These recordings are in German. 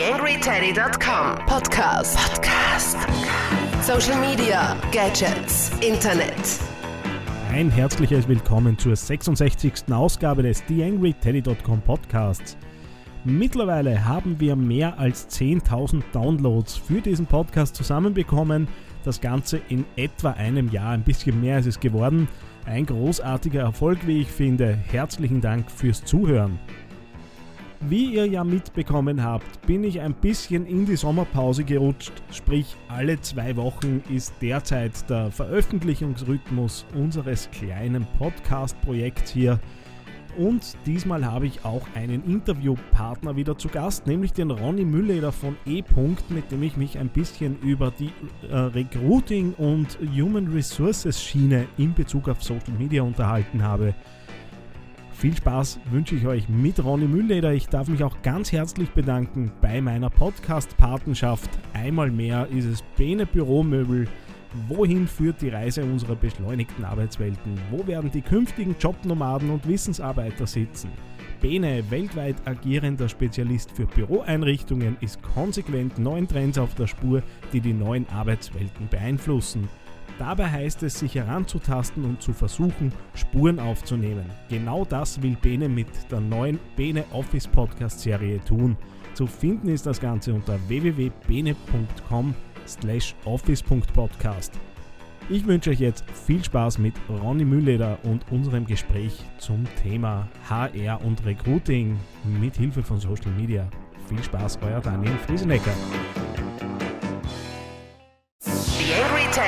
TheAngryTeddy.com Podcast. Podcast. Social Media, Gadgets, Internet. Ein herzliches Willkommen zur 66. Ausgabe des TheAngryTeddy.com Podcasts. Mittlerweile haben wir mehr als 10.000 Downloads für diesen Podcast zusammenbekommen. Das Ganze in etwa einem Jahr, ein bisschen mehr ist es geworden. Ein großartiger Erfolg, wie ich finde. Herzlichen Dank fürs Zuhören. Wie ihr ja mitbekommen habt, bin ich ein bisschen in die Sommerpause gerutscht, sprich alle zwei Wochen ist derzeit der Veröffentlichungsrhythmus unseres kleinen Podcast-Projekts hier. Und diesmal habe ich auch einen Interviewpartner wieder zu Gast, nämlich den Ronny Mülleder von E. mit dem ich mich ein bisschen über die äh, Recruiting und Human Resources Schiene in Bezug auf Social Media unterhalten habe. Viel Spaß wünsche ich euch mit Ronny Müllleder. Ich darf mich auch ganz herzlich bedanken bei meiner Podcast-Patenschaft. Einmal mehr ist es Bene Büromöbel. Wohin führt die Reise unserer beschleunigten Arbeitswelten? Wo werden die künftigen Jobnomaden und Wissensarbeiter sitzen? Bene, weltweit agierender Spezialist für Büroeinrichtungen, ist konsequent neuen Trends auf der Spur, die die neuen Arbeitswelten beeinflussen. Dabei heißt es, sich heranzutasten und zu versuchen, Spuren aufzunehmen. Genau das will Bene mit der neuen Bene Office Podcast Serie tun. Zu finden ist das Ganze unter www.bene.com slash office.podcast. Ich wünsche euch jetzt viel Spaß mit Ronny Mühleder und unserem Gespräch zum Thema HR und Recruiting mit Hilfe von Social Media. Viel Spaß, euer Daniel Friesenecker.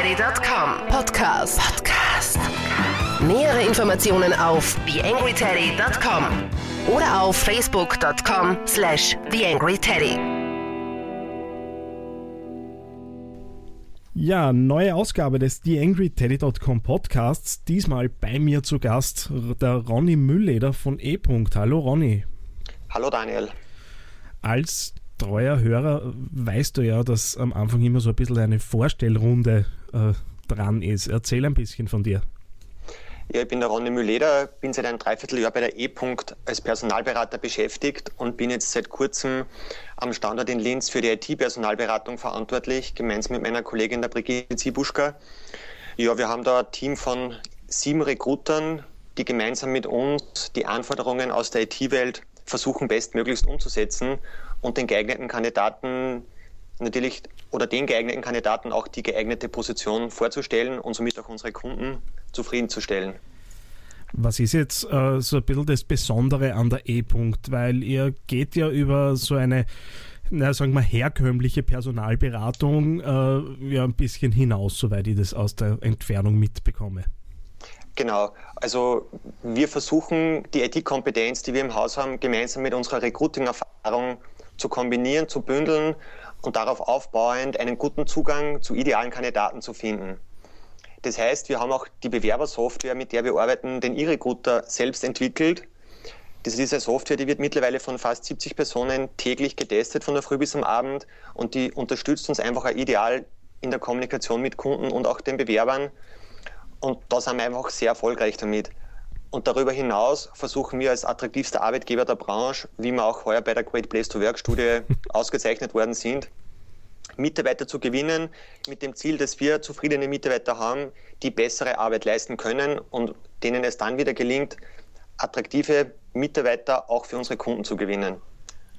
TheAngryTeddy.com Podcast. Podcast. Nähere Informationen auf TheAngryTeddy.com oder auf Facebook.com slash TheAngryTeddy. Ja, neue Ausgabe des TheAngryTeddy.com Podcasts. Diesmal bei mir zu Gast der Ronny Müllleder von E. Hallo Ronny. Hallo Daniel. Als treuer Hörer weißt du ja, dass am Anfang immer so ein bisschen eine Vorstellrunde äh, dran ist. Erzähl ein bisschen von dir. Ja, ich bin der Ronny Mülleder, bin seit einem Dreivierteljahr bei der E. als Personalberater beschäftigt und bin jetzt seit kurzem am Standort in Linz für die IT-Personalberatung verantwortlich, gemeinsam mit meiner Kollegin der Brigitte Zibuschka. Ja, wir haben da ein Team von sieben Rekrutern, die gemeinsam mit uns die Anforderungen aus der IT-Welt versuchen bestmöglichst umzusetzen und den geeigneten Kandidaten natürlich oder den geeigneten Kandidaten auch die geeignete Position vorzustellen und somit auch unsere Kunden zufriedenzustellen. Was ist jetzt äh, so ein bisschen das Besondere an der E-Punkt? Weil ihr geht ja über so eine, na, sagen wir, herkömmliche Personalberatung äh, ja ein bisschen hinaus, soweit ich das aus der Entfernung mitbekomme. Genau, also wir versuchen die IT-Kompetenz, die wir im Haus haben, gemeinsam mit unserer Recruiting-Erfahrung zu kombinieren, zu bündeln und darauf aufbauend einen guten Zugang zu idealen Kandidaten zu finden. Das heißt, wir haben auch die Bewerbersoftware, mit der wir arbeiten, den E-Recruiter selbst entwickelt. Das ist eine Software, die wird mittlerweile von fast 70 Personen täglich getestet, von der Früh bis am Abend. Und die unterstützt uns einfach ideal in der Kommunikation mit Kunden und auch den Bewerbern. Und da sind wir einfach sehr erfolgreich damit. Und darüber hinaus versuchen wir als attraktivster Arbeitgeber der Branche, wie wir auch heuer bei der Great Place to Work Studie ausgezeichnet worden sind, Mitarbeiter zu gewinnen, mit dem Ziel, dass wir zufriedene Mitarbeiter haben, die bessere Arbeit leisten können und denen es dann wieder gelingt, attraktive Mitarbeiter auch für unsere Kunden zu gewinnen.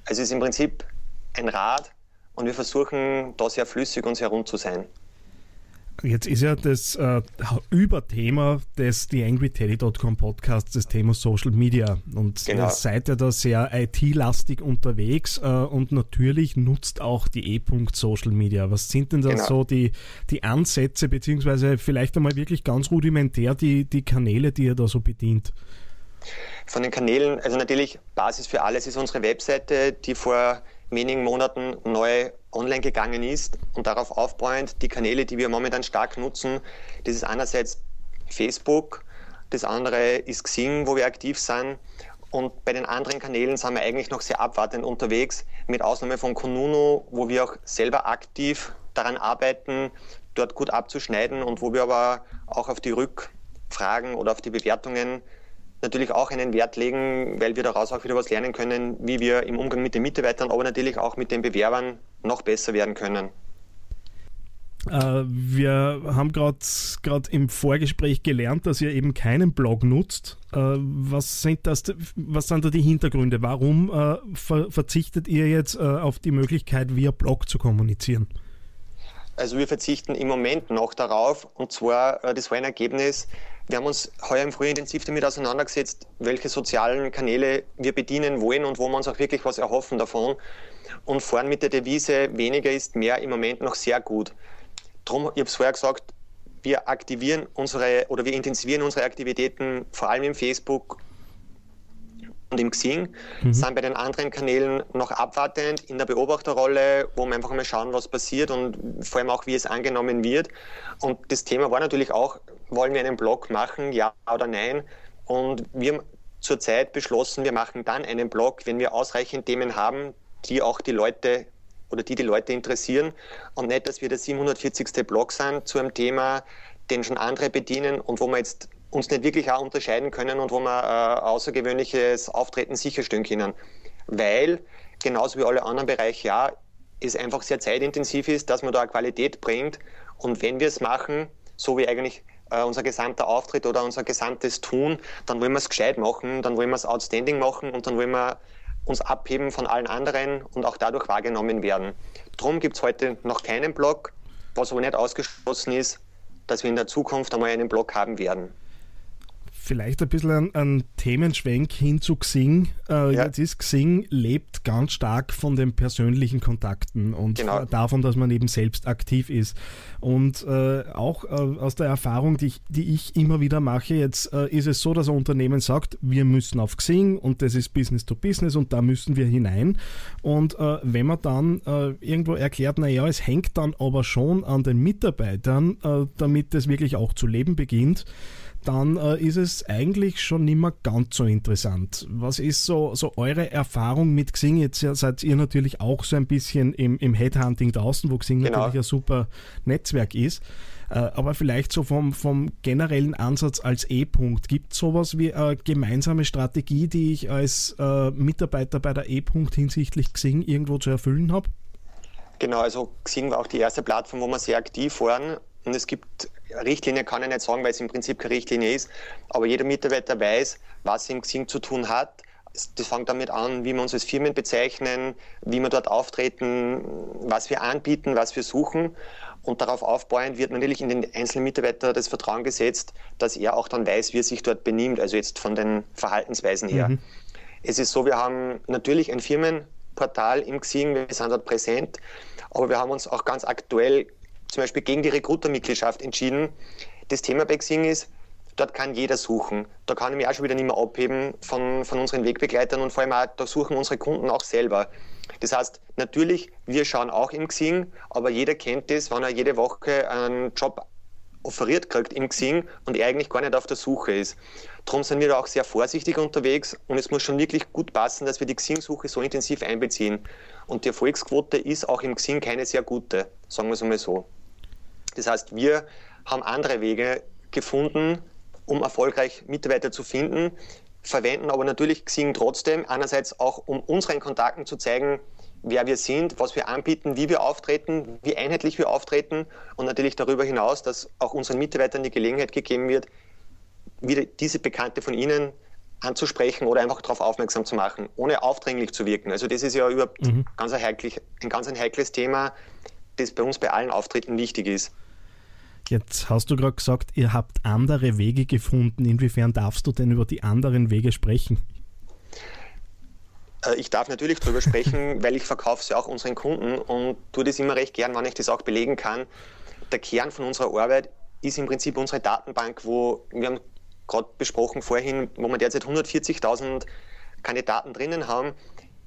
Also es ist im Prinzip ein Rad und wir versuchen da sehr flüssig und sehr rund zu sein. Jetzt ist ja das äh, Überthema des TheAngryTeddy.com Podcasts das Thema Social Media. Und genau. ihr seid ja da sehr IT-lastig unterwegs äh, und natürlich nutzt auch die E-Punkt Social Media. Was sind denn da genau. so die, die Ansätze, beziehungsweise vielleicht einmal wirklich ganz rudimentär die, die Kanäle, die ihr da so bedient? Von den Kanälen, also natürlich Basis für alles ist unsere Webseite, die vor wenigen Monaten neu online gegangen ist und darauf aufbauend die Kanäle, die wir momentan stark nutzen, das ist einerseits Facebook, das andere ist Xing, wo wir aktiv sind. Und bei den anderen Kanälen sind wir eigentlich noch sehr abwartend unterwegs, mit Ausnahme von Konuno, wo wir auch selber aktiv daran arbeiten, dort gut abzuschneiden und wo wir aber auch auf die Rückfragen oder auf die Bewertungen natürlich auch einen Wert legen, weil wir daraus auch wieder was lernen können, wie wir im Umgang mit den Mitarbeitern, aber natürlich auch mit den Bewerbern noch besser werden können. Äh, wir haben gerade im Vorgespräch gelernt, dass ihr eben keinen Blog nutzt. Äh, was, sind das, was sind da die Hintergründe? Warum äh, ver verzichtet ihr jetzt auf die Möglichkeit, via Blog zu kommunizieren? Also wir verzichten im Moment noch darauf. Und zwar, das war ein Ergebnis, wir haben uns heuer im Frühjahr intensiv damit auseinandergesetzt, welche sozialen Kanäle wir bedienen wollen und wo wir uns auch wirklich was erhoffen davon. Und fahren mit der Devise, weniger ist mehr im Moment noch sehr gut. Drum, ich habe es vorher gesagt, wir aktivieren unsere oder wir intensivieren unsere Aktivitäten vor allem im Facebook und im Xing, mhm. sind bei den anderen Kanälen noch abwartend in der Beobachterrolle, wo wir einfach mal schauen, was passiert und vor allem auch, wie es angenommen wird. Und das Thema war natürlich auch, wollen wir einen Blog machen, ja oder nein? Und wir haben zurzeit beschlossen, wir machen dann einen Blog, wenn wir ausreichend Themen haben, die auch die Leute oder die die Leute interessieren und nicht, dass wir der 740. Blog sind zu einem Thema, den schon andere bedienen und wo wir jetzt uns nicht wirklich auch unterscheiden können und wo wir äh, außergewöhnliches Auftreten sicherstellen können. Weil, genauso wie alle anderen Bereiche ja, es einfach sehr zeitintensiv ist, dass man da eine Qualität bringt. Und wenn wir es machen, so wie eigentlich äh, unser gesamter Auftritt oder unser gesamtes Tun, dann wollen wir es gescheit machen, dann wollen wir es outstanding machen und dann wollen wir uns abheben von allen anderen und auch dadurch wahrgenommen werden. Darum gibt es heute noch keinen Blog, was aber nicht ausgeschlossen ist, dass wir in der Zukunft einmal einen Blog haben werden vielleicht ein bisschen ein, ein Themenschwenk hin zu Xing. Äh, ja. Jetzt ist Xing lebt ganz stark von den persönlichen Kontakten und genau. davon, dass man eben selbst aktiv ist. Und äh, auch äh, aus der Erfahrung, die ich, die ich immer wieder mache, jetzt äh, ist es so, dass ein Unternehmen sagt, wir müssen auf Xing und das ist Business to Business und da müssen wir hinein. Und äh, wenn man dann äh, irgendwo erklärt, naja, es hängt dann aber schon an den Mitarbeitern, damit es wirklich auch zu leben beginnt, dann äh, ist es eigentlich schon nicht mehr ganz so interessant. Was ist so, so eure Erfahrung mit Xing? Jetzt seid ihr natürlich auch so ein bisschen im, im Headhunting draußen, wo Xing genau. natürlich ein super Netzwerk ist. Äh, aber vielleicht so vom, vom generellen Ansatz als E-Punkt. Gibt es sowas wie eine gemeinsame Strategie, die ich als äh, Mitarbeiter bei der E-Punkt hinsichtlich Xing irgendwo zu erfüllen habe? Genau, also Xing war auch die erste Plattform, wo wir sehr aktiv waren. Und es gibt Richtlinie, kann ich nicht sagen, weil es im Prinzip keine Richtlinie ist, aber jeder Mitarbeiter weiß, was im Xing zu tun hat. Das fängt damit an, wie wir uns als Firmen bezeichnen, wie wir dort auftreten, was wir anbieten, was wir suchen. Und darauf aufbauend wird natürlich in den einzelnen Mitarbeiter das Vertrauen gesetzt, dass er auch dann weiß, wie er sich dort benimmt, also jetzt von den Verhaltensweisen her. Mhm. Es ist so, wir haben natürlich ein Firmenportal im Xing, wir sind dort präsent, aber wir haben uns auch ganz aktuell zum Beispiel gegen die Recruiter-Mitgliedschaft entschieden. Das Thema bei Xing ist, dort kann jeder suchen. Da kann ich mich auch schon wieder nicht mehr abheben von, von unseren Wegbegleitern und vor allem auch, da suchen unsere Kunden auch selber. Das heißt, natürlich, wir schauen auch im Xing, aber jeder kennt das, wenn er jede Woche einen Job offeriert kriegt im Xing und er eigentlich gar nicht auf der Suche ist. Darum sind wir da auch sehr vorsichtig unterwegs und es muss schon wirklich gut passen, dass wir die Xing-Suche so intensiv einbeziehen. Und die Erfolgsquote ist auch im Xing keine sehr gute, sagen wir es einmal so. Das heißt, wir haben andere Wege gefunden, um erfolgreich Mitarbeiter zu finden, verwenden aber natürlich Xing trotzdem, einerseits auch um unseren Kontakten zu zeigen, wer wir sind, was wir anbieten, wie wir auftreten, wie einheitlich wir auftreten und natürlich darüber hinaus, dass auch unseren Mitarbeitern die Gelegenheit gegeben wird, wieder diese Bekannte von ihnen anzusprechen oder einfach darauf aufmerksam zu machen, ohne aufdringlich zu wirken. Also das ist ja überhaupt mhm. ganz ein, heiklich, ein ganz ein heikles Thema, das bei uns bei allen Auftritten wichtig ist. Jetzt hast du gerade gesagt, ihr habt andere Wege gefunden. Inwiefern darfst du denn über die anderen Wege sprechen? Äh, ich darf natürlich darüber sprechen, weil ich verkaufe es ja auch unseren Kunden und tue das immer recht gern, wenn ich das auch belegen kann. Der Kern von unserer Arbeit ist im Prinzip unsere Datenbank, wo wir haben gerade besprochen vorhin, wo wir derzeit 140.000 Kandidaten drinnen haben,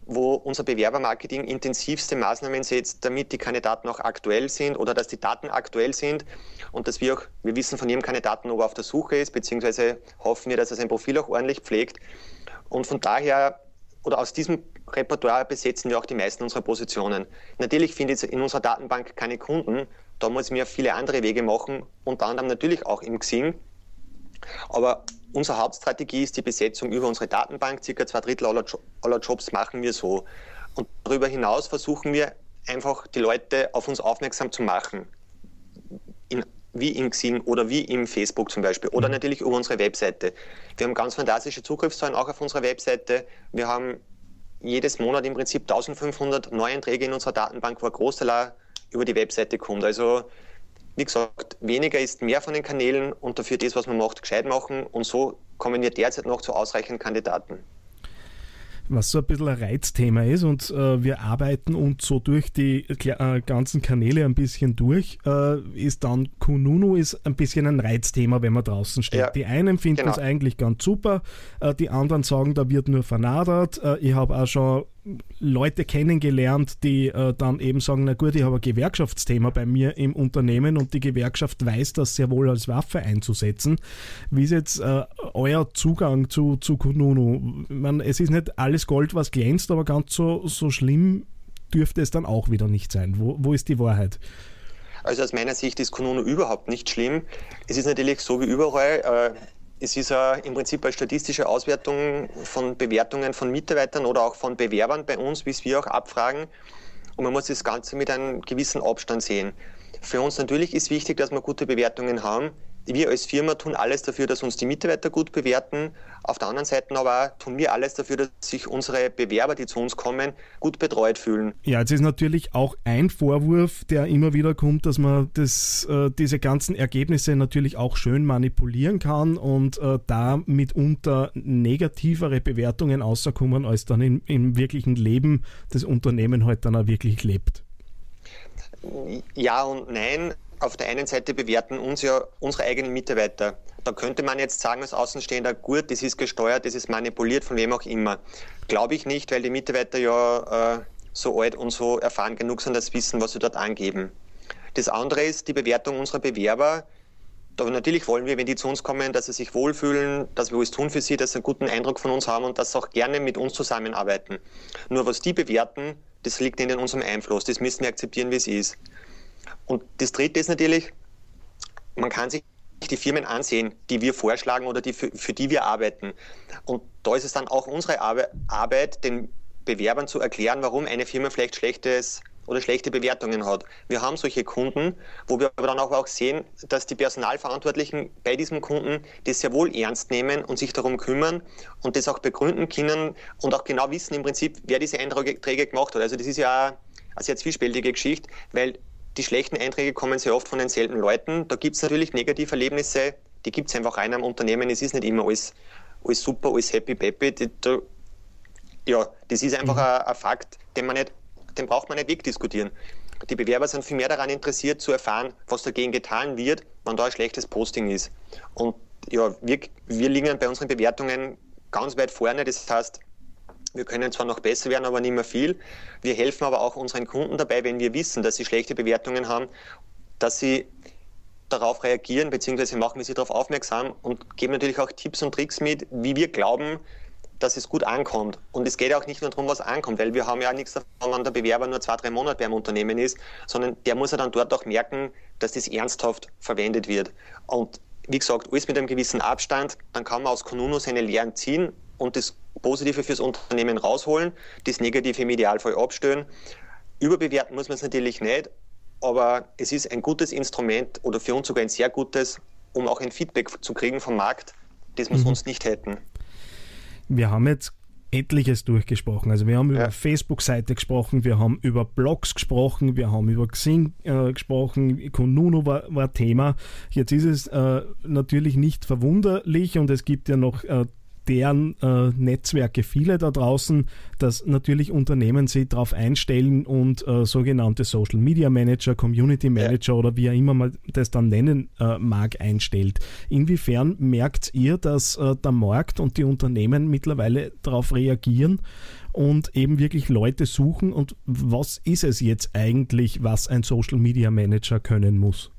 wo unser Bewerbermarketing intensivste Maßnahmen setzt, damit die Kandidaten auch aktuell sind oder dass die Daten aktuell sind und dass wir auch, wir wissen von jedem Kandidaten, ob er auf der Suche ist, beziehungsweise hoffen wir, dass er sein Profil auch ordentlich pflegt. Und von daher oder aus diesem Repertoire besetzen wir auch die meisten unserer Positionen. Natürlich finde ich in unserer Datenbank keine Kunden, da muss ich mir viele andere Wege machen, unter anderem natürlich auch im Xing. Aber unsere Hauptstrategie ist die Besetzung über unsere Datenbank. Circa zwei Drittel aller, jo aller Jobs machen wir so. Und darüber hinaus versuchen wir einfach die Leute auf uns aufmerksam zu machen. In, wie in Xing oder wie im Facebook zum Beispiel oder mhm. natürlich über unsere Webseite. Wir haben ganz fantastische Zugriffszahlen auch auf unserer Webseite. Wir haben jedes Monat im Prinzip 1500 Neueinträge in unserer Datenbank, wo ein Großteil über die Webseite kommt. Also wie gesagt, weniger ist mehr von den Kanälen und dafür das, was man macht, gescheit machen. Und so kommen wir derzeit noch zu ausreichend Kandidaten was so ein bisschen ein Reizthema ist und äh, wir arbeiten uns so durch die äh, ganzen Kanäle ein bisschen durch, äh, ist dann Kununu ist ein bisschen ein Reizthema, wenn man draußen steht. Ja, die einen finden es genau. eigentlich ganz super, äh, die anderen sagen, da wird nur vernadert. Äh, ich habe auch schon Leute kennengelernt, die äh, dann eben sagen, na gut, ich habe ein Gewerkschaftsthema bei mir im Unternehmen und die Gewerkschaft weiß das sehr wohl als Waffe einzusetzen. Wie ist jetzt äh, euer Zugang zu, zu Kununu? Man, es ist nicht alles Gold, was glänzt, aber ganz so, so schlimm dürfte es dann auch wieder nicht sein. Wo, wo ist die Wahrheit? Also aus meiner Sicht ist Kununu überhaupt nicht schlimm. Es ist natürlich so wie überall. Äh es ist ja im Prinzip eine statistische Auswertung von Bewertungen von Mitarbeitern oder auch von Bewerbern bei uns, wie es wir auch abfragen. Und man muss das Ganze mit einem gewissen Abstand sehen. Für uns natürlich ist wichtig, dass wir gute Bewertungen haben wir als Firma tun alles dafür, dass uns die Mitarbeiter gut bewerten. Auf der anderen Seite aber tun wir alles dafür, dass sich unsere Bewerber, die zu uns kommen, gut betreut fühlen. Ja, jetzt ist natürlich auch ein Vorwurf, der immer wieder kommt, dass man das, äh, diese ganzen Ergebnisse natürlich auch schön manipulieren kann und äh, da mitunter negativere Bewertungen außerkommen, als dann in, im wirklichen Leben das Unternehmen halt dann auch wirklich lebt. Ja und nein auf der einen Seite bewerten uns ja unsere eigenen Mitarbeiter. Da könnte man jetzt sagen als Außenstehender, gut, das ist gesteuert, das ist manipuliert, von wem auch immer. Glaube ich nicht, weil die Mitarbeiter ja äh, so alt und so erfahren genug sind, dass wissen, was sie dort angeben. Das andere ist die Bewertung unserer Bewerber. Da natürlich wollen wir, wenn die zu uns kommen, dass sie sich wohlfühlen, dass wir alles tun für sie, dass sie einen guten Eindruck von uns haben und dass sie auch gerne mit uns zusammenarbeiten. Nur was die bewerten, das liegt in unserem Einfluss. Das müssen wir akzeptieren, wie es ist. Und das Dritte ist natürlich, man kann sich die Firmen ansehen, die wir vorschlagen oder die für, für die wir arbeiten. Und da ist es dann auch unsere Arbeit, den Bewerbern zu erklären, warum eine Firma vielleicht schlechtes oder schlechte Bewertungen hat. Wir haben solche Kunden, wo wir aber dann auch sehen, dass die Personalverantwortlichen bei diesem Kunden das sehr wohl ernst nehmen und sich darum kümmern und das auch begründen können und auch genau wissen im Prinzip, wer diese Einträge gemacht hat. Also das ist ja eine sehr zwiespältige Geschichte, weil die schlechten Einträge kommen sehr oft von denselben Leuten. Da gibt es natürlich Negativerlebnisse, die gibt es einfach rein am Unternehmen. Es ist nicht immer alles, alles super, alles happy peppy. Die, ja, das ist einfach mhm. ein, ein, Fakt, den, man nicht, den braucht man nicht wegdiskutieren. Die Bewerber sind viel mehr daran interessiert zu erfahren, was dagegen getan wird, wenn da ein schlechtes Posting ist. Und ja, wir, wir liegen bei unseren Bewertungen ganz weit vorne. Das heißt, wir können zwar noch besser werden, aber nicht mehr viel. Wir helfen aber auch unseren Kunden dabei, wenn wir wissen, dass sie schlechte Bewertungen haben, dass sie darauf reagieren, beziehungsweise machen wir sie darauf aufmerksam und geben natürlich auch Tipps und Tricks mit, wie wir glauben, dass es gut ankommt. Und es geht auch nicht nur darum, was ankommt, weil wir haben ja nichts davon, wenn der Bewerber nur zwei, drei Monate beim Unternehmen ist, sondern der muss ja dann dort auch merken, dass das ernsthaft verwendet wird. Und wie gesagt, alles mit einem gewissen Abstand, dann kann man aus Konuno seine Lehren ziehen und das Positive fürs Unternehmen rausholen, das Negative im Idealfall abstellen. Überbewerten muss man es natürlich nicht, aber es ist ein gutes Instrument oder für uns sogar ein sehr gutes, um auch ein Feedback zu kriegen vom Markt, das wir mhm. sonst nicht hätten. Wir haben jetzt etliches durchgesprochen. Also wir haben ja. über Facebook-Seite gesprochen, wir haben über Blogs gesprochen, wir haben über Xing äh, gesprochen, Kununu war, war Thema. Jetzt ist es äh, natürlich nicht verwunderlich und es gibt ja noch äh, deren äh, Netzwerke viele da draußen, dass natürlich Unternehmen sich darauf einstellen und äh, sogenannte Social Media Manager, Community Manager ja. oder wie auch immer man das dann nennen äh, mag, einstellt. Inwiefern merkt ihr, dass äh, der Markt und die Unternehmen mittlerweile darauf reagieren und eben wirklich Leute suchen und was ist es jetzt eigentlich, was ein Social Media Manager können muss?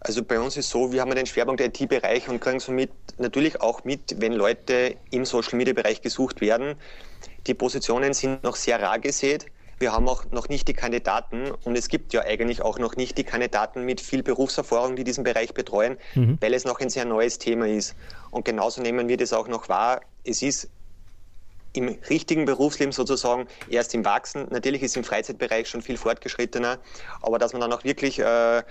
Also bei uns ist so, wir haben den Schwerpunkt IT-Bereich und kriegen somit natürlich auch mit, wenn Leute im Social-Media-Bereich gesucht werden. Die Positionen sind noch sehr rar gesät, Wir haben auch noch nicht die Kandidaten und es gibt ja eigentlich auch noch nicht die Kandidaten mit viel Berufserfahrung, die diesen Bereich betreuen, mhm. weil es noch ein sehr neues Thema ist. Und genauso nehmen wir das auch noch wahr. Es ist im richtigen Berufsleben sozusagen erst im Wachsen. Natürlich ist im Freizeitbereich schon viel fortgeschrittener, aber dass man dann auch wirklich äh,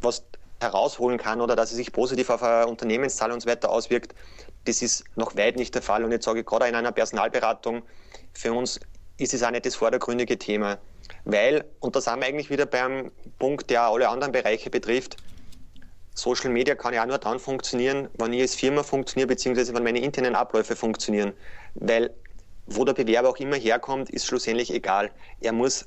was herausholen kann oder dass es sich positiv auf eine Unternehmenszahl und so weiter auswirkt, das ist noch weit nicht der Fall. Und jetzt sage ich gerade in einer Personalberatung, für uns ist es auch nicht das vordergründige Thema. Weil, und da sind wir eigentlich wieder beim Punkt, der alle anderen Bereiche betrifft, Social Media kann ja auch nur dann funktionieren, wenn ich als Firma funktioniere, beziehungsweise wenn meine internen Abläufe funktionieren. Weil wo der Bewerber auch immer herkommt, ist schlussendlich egal. Er muss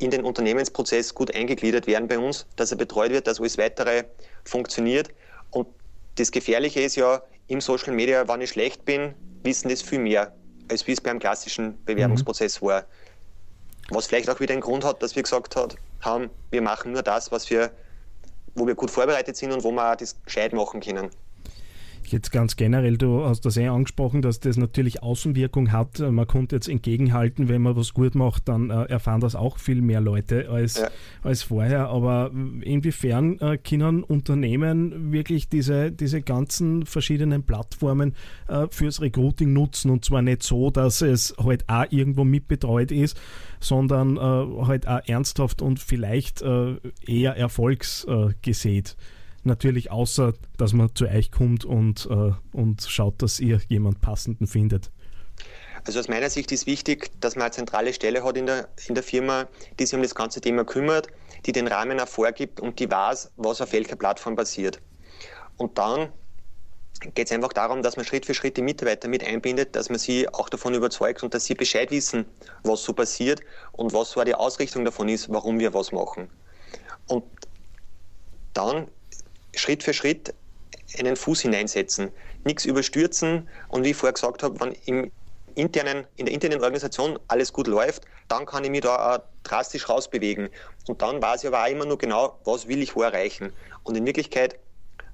in den Unternehmensprozess gut eingegliedert werden bei uns, dass er betreut wird, dass alles weitere funktioniert. Und das Gefährliche ist ja, im Social Media, wenn ich schlecht bin, wissen das viel mehr, als wie es beim klassischen Bewerbungsprozess mhm. war. Was vielleicht auch wieder einen Grund hat, dass wir gesagt haben, wir machen nur das, was wir, wo wir gut vorbereitet sind und wo wir auch das gescheit machen können. Jetzt ganz generell, du hast das eh angesprochen, dass das natürlich Außenwirkung hat. Man konnte jetzt entgegenhalten, wenn man was gut macht, dann äh, erfahren das auch viel mehr Leute als, ja. als vorher. Aber inwiefern äh, können Unternehmen wirklich diese, diese ganzen verschiedenen Plattformen äh, fürs Recruiting nutzen? Und zwar nicht so, dass es halt auch irgendwo mitbetreut ist, sondern äh, halt auch ernsthaft und vielleicht äh, eher erfolgsgesät. Natürlich außer, dass man zu euch kommt und, äh, und schaut, dass ihr jemand Passenden findet. Also aus meiner Sicht ist wichtig, dass man eine zentrale Stelle hat in der, in der Firma, die sich um das ganze Thema kümmert, die den Rahmen auch vorgibt und die weiß, was auf welcher Plattform passiert. Und dann geht es einfach darum, dass man Schritt für Schritt die Mitarbeiter mit einbindet, dass man sie auch davon überzeugt und dass sie Bescheid wissen, was so passiert und was so die Ausrichtung davon ist, warum wir was machen. Und dann Schritt für Schritt einen Fuß hineinsetzen, nichts überstürzen und wie ich vorher gesagt habe, wenn im internen, in der internen Organisation alles gut läuft, dann kann ich mich da auch drastisch rausbewegen. Und dann weiß ich aber auch immer nur genau, was will ich wo erreichen. Und in Wirklichkeit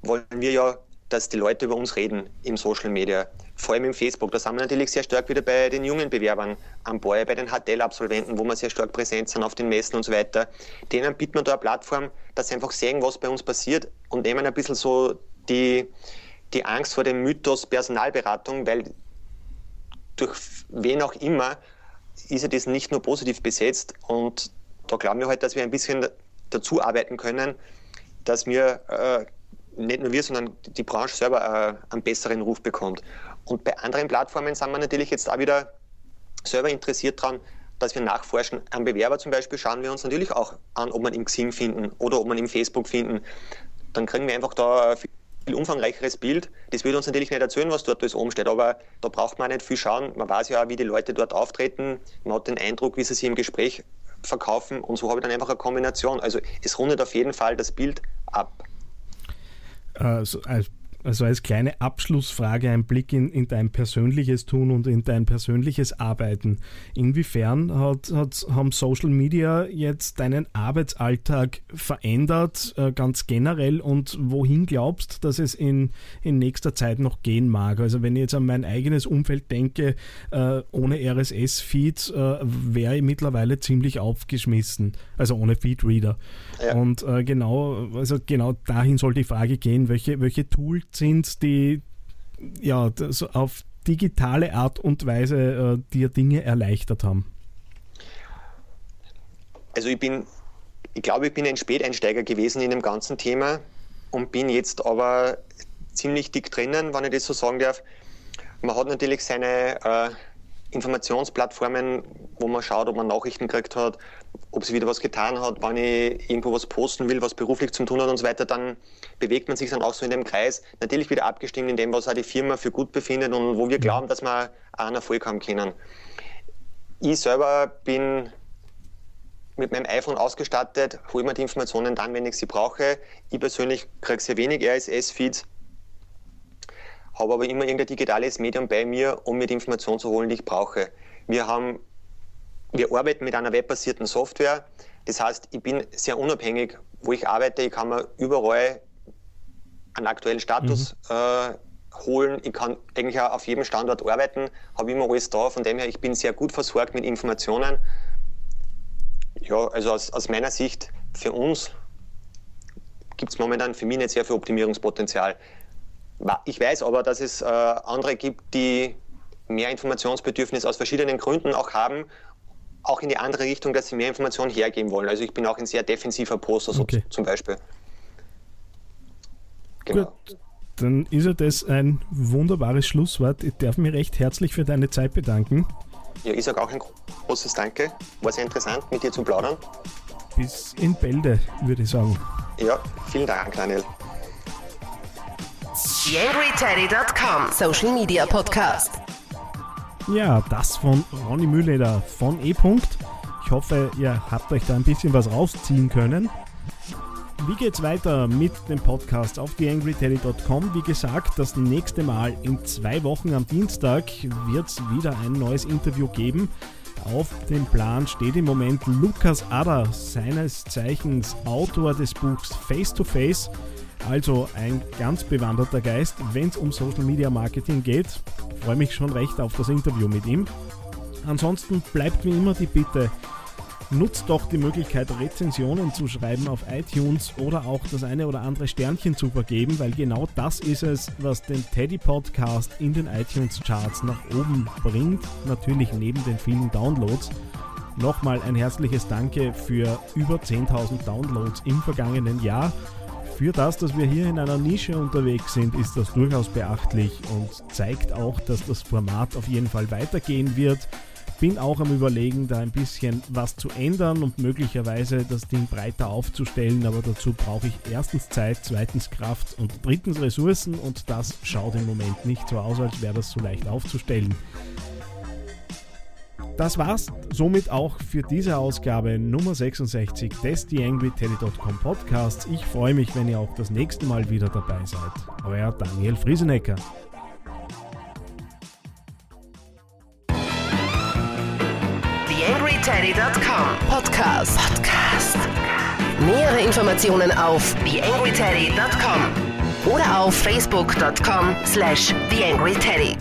wollen wir ja dass die Leute über uns reden im Social Media, vor allem im Facebook. Da sind wir natürlich sehr stark wieder bei den jungen Bewerbern am Ball, bei den HTL-Absolventen, wo wir sehr stark präsent sind auf den Messen und so weiter. Denen bieten wir da eine Plattform, dass sie einfach sehen, was bei uns passiert und nehmen ein bisschen so die, die Angst vor dem Mythos Personalberatung, weil durch wen auch immer ist ja das nicht nur positiv besetzt und da glauben wir halt, dass wir ein bisschen dazu arbeiten können, dass wir äh, nicht nur wir, sondern die Branche selber äh, einen besseren Ruf bekommt. Und bei anderen Plattformen sind wir natürlich jetzt auch wieder selber interessiert daran, dass wir nachforschen. Am Bewerber zum Beispiel schauen wir uns natürlich auch an, ob man im Xing finden oder ob man im Facebook finden. Dann kriegen wir einfach da ein viel umfangreicheres Bild. Das würde uns natürlich nicht erzählen, was dort alles oben steht, aber da braucht man nicht viel schauen. Man weiß ja, wie die Leute dort auftreten. Man hat den Eindruck, wie sie sich im Gespräch verkaufen und so habe ich dann einfach eine Kombination. Also es rundet auf jeden Fall das Bild ab. Also als also als kleine Abschlussfrage ein Blick in, in dein persönliches Tun und in dein persönliches Arbeiten. Inwiefern hat, hat, haben Social Media jetzt deinen Arbeitsalltag verändert, äh, ganz generell, und wohin glaubst, dass es in, in nächster Zeit noch gehen mag? Also wenn ich jetzt an mein eigenes Umfeld denke, äh, ohne RSS-Feed äh, wäre ich mittlerweile ziemlich aufgeschmissen, also ohne Feedreader. Ja. Und genau, also genau dahin soll die Frage gehen, welche, welche Tools sind, die ja auf digitale Art und Weise äh, dir Dinge erleichtert haben? Also ich bin, ich glaube, ich bin ein Späteinsteiger gewesen in dem ganzen Thema und bin jetzt aber ziemlich dick drinnen, wenn ich das so sagen darf. Man hat natürlich seine äh, Informationsplattformen, wo man schaut, ob man Nachrichten gekriegt hat, ob sie wieder was getan hat, wenn ich irgendwo was posten will, was beruflich zu tun hat und so weiter, dann bewegt man sich dann auch so in dem Kreis. Natürlich wieder abgestimmt in dem, was auch die Firma für gut befindet und wo wir glauben, dass wir auch einen Erfolg haben können. Ich selber bin mit meinem iPhone ausgestattet, hole mir die Informationen dann, wenn ich sie brauche. Ich persönlich kriege sehr wenig RSS-Feeds, habe aber immer irgendein digitales Medium bei mir, um mir die Information zu holen, die ich brauche. Wir haben, wir arbeiten mit einer webbasierten Software. Das heißt, ich bin sehr unabhängig, wo ich arbeite. Ich kann mir überall einen aktuellen Status mhm. äh, holen. Ich kann eigentlich auch auf jedem Standort arbeiten, habe immer alles da. Von dem her, ich bin sehr gut versorgt mit Informationen. Ja, also aus, aus meiner Sicht für uns gibt es momentan für mich nicht sehr viel Optimierungspotenzial. Ich weiß aber, dass es äh, andere gibt, die mehr Informationsbedürfnis aus verschiedenen Gründen auch haben, auch in die andere Richtung, dass sie mehr Informationen hergeben wollen. Also ich bin auch ein sehr defensiver Poster so okay. zum Beispiel. Genau. Gut, dann ist ja das ein wunderbares Schlusswort. Ich darf mich recht herzlich für deine Zeit bedanken. Ja, ich sage auch ein großes Danke. War sehr interessant, mit dir zu plaudern. Bis in Bälde, würde ich sagen. Ja, vielen Dank, Daniel. TheAngryTeddy.com Social Media Podcast. Ja, das von Ronny Mühleder von E. Ich hoffe, ihr habt euch da ein bisschen was rausziehen können. Wie geht's weiter mit dem Podcast auf theangryteddy.com? Wie gesagt, das nächste Mal in zwei Wochen am Dienstag wird es wieder ein neues Interview geben. Auf dem Plan steht im Moment Lukas Adder, seines Zeichens Autor des Buchs Face to Face. Also ein ganz bewanderter Geist, wenn es um Social Media Marketing geht. Freue mich schon recht auf das Interview mit ihm. Ansonsten bleibt wie immer die Bitte, Nutzt doch die Möglichkeit, Rezensionen zu schreiben auf iTunes oder auch das eine oder andere Sternchen zu vergeben, weil genau das ist es, was den Teddy Podcast in den iTunes Charts nach oben bringt. Natürlich neben den vielen Downloads. Nochmal ein herzliches Danke für über 10.000 Downloads im vergangenen Jahr. Für das, dass wir hier in einer Nische unterwegs sind, ist das durchaus beachtlich und zeigt auch, dass das Format auf jeden Fall weitergehen wird bin auch am Überlegen, da ein bisschen was zu ändern und möglicherweise das Ding breiter aufzustellen, aber dazu brauche ich erstens Zeit, zweitens Kraft und drittens Ressourcen und das schaut im Moment nicht so aus, als wäre das so leicht aufzustellen. Das war's somit auch für diese Ausgabe Nummer 66 des TheAngryTeddy.com Podcasts. Ich freue mich, wenn ihr auch das nächste Mal wieder dabei seid. Euer Daniel Friesenecker. TheAngryTeddy.com Podcast. Podcast. Nähere Informationen auf TheAngryTeddy.com oder auf Facebook.com slash TheAngryTeddy.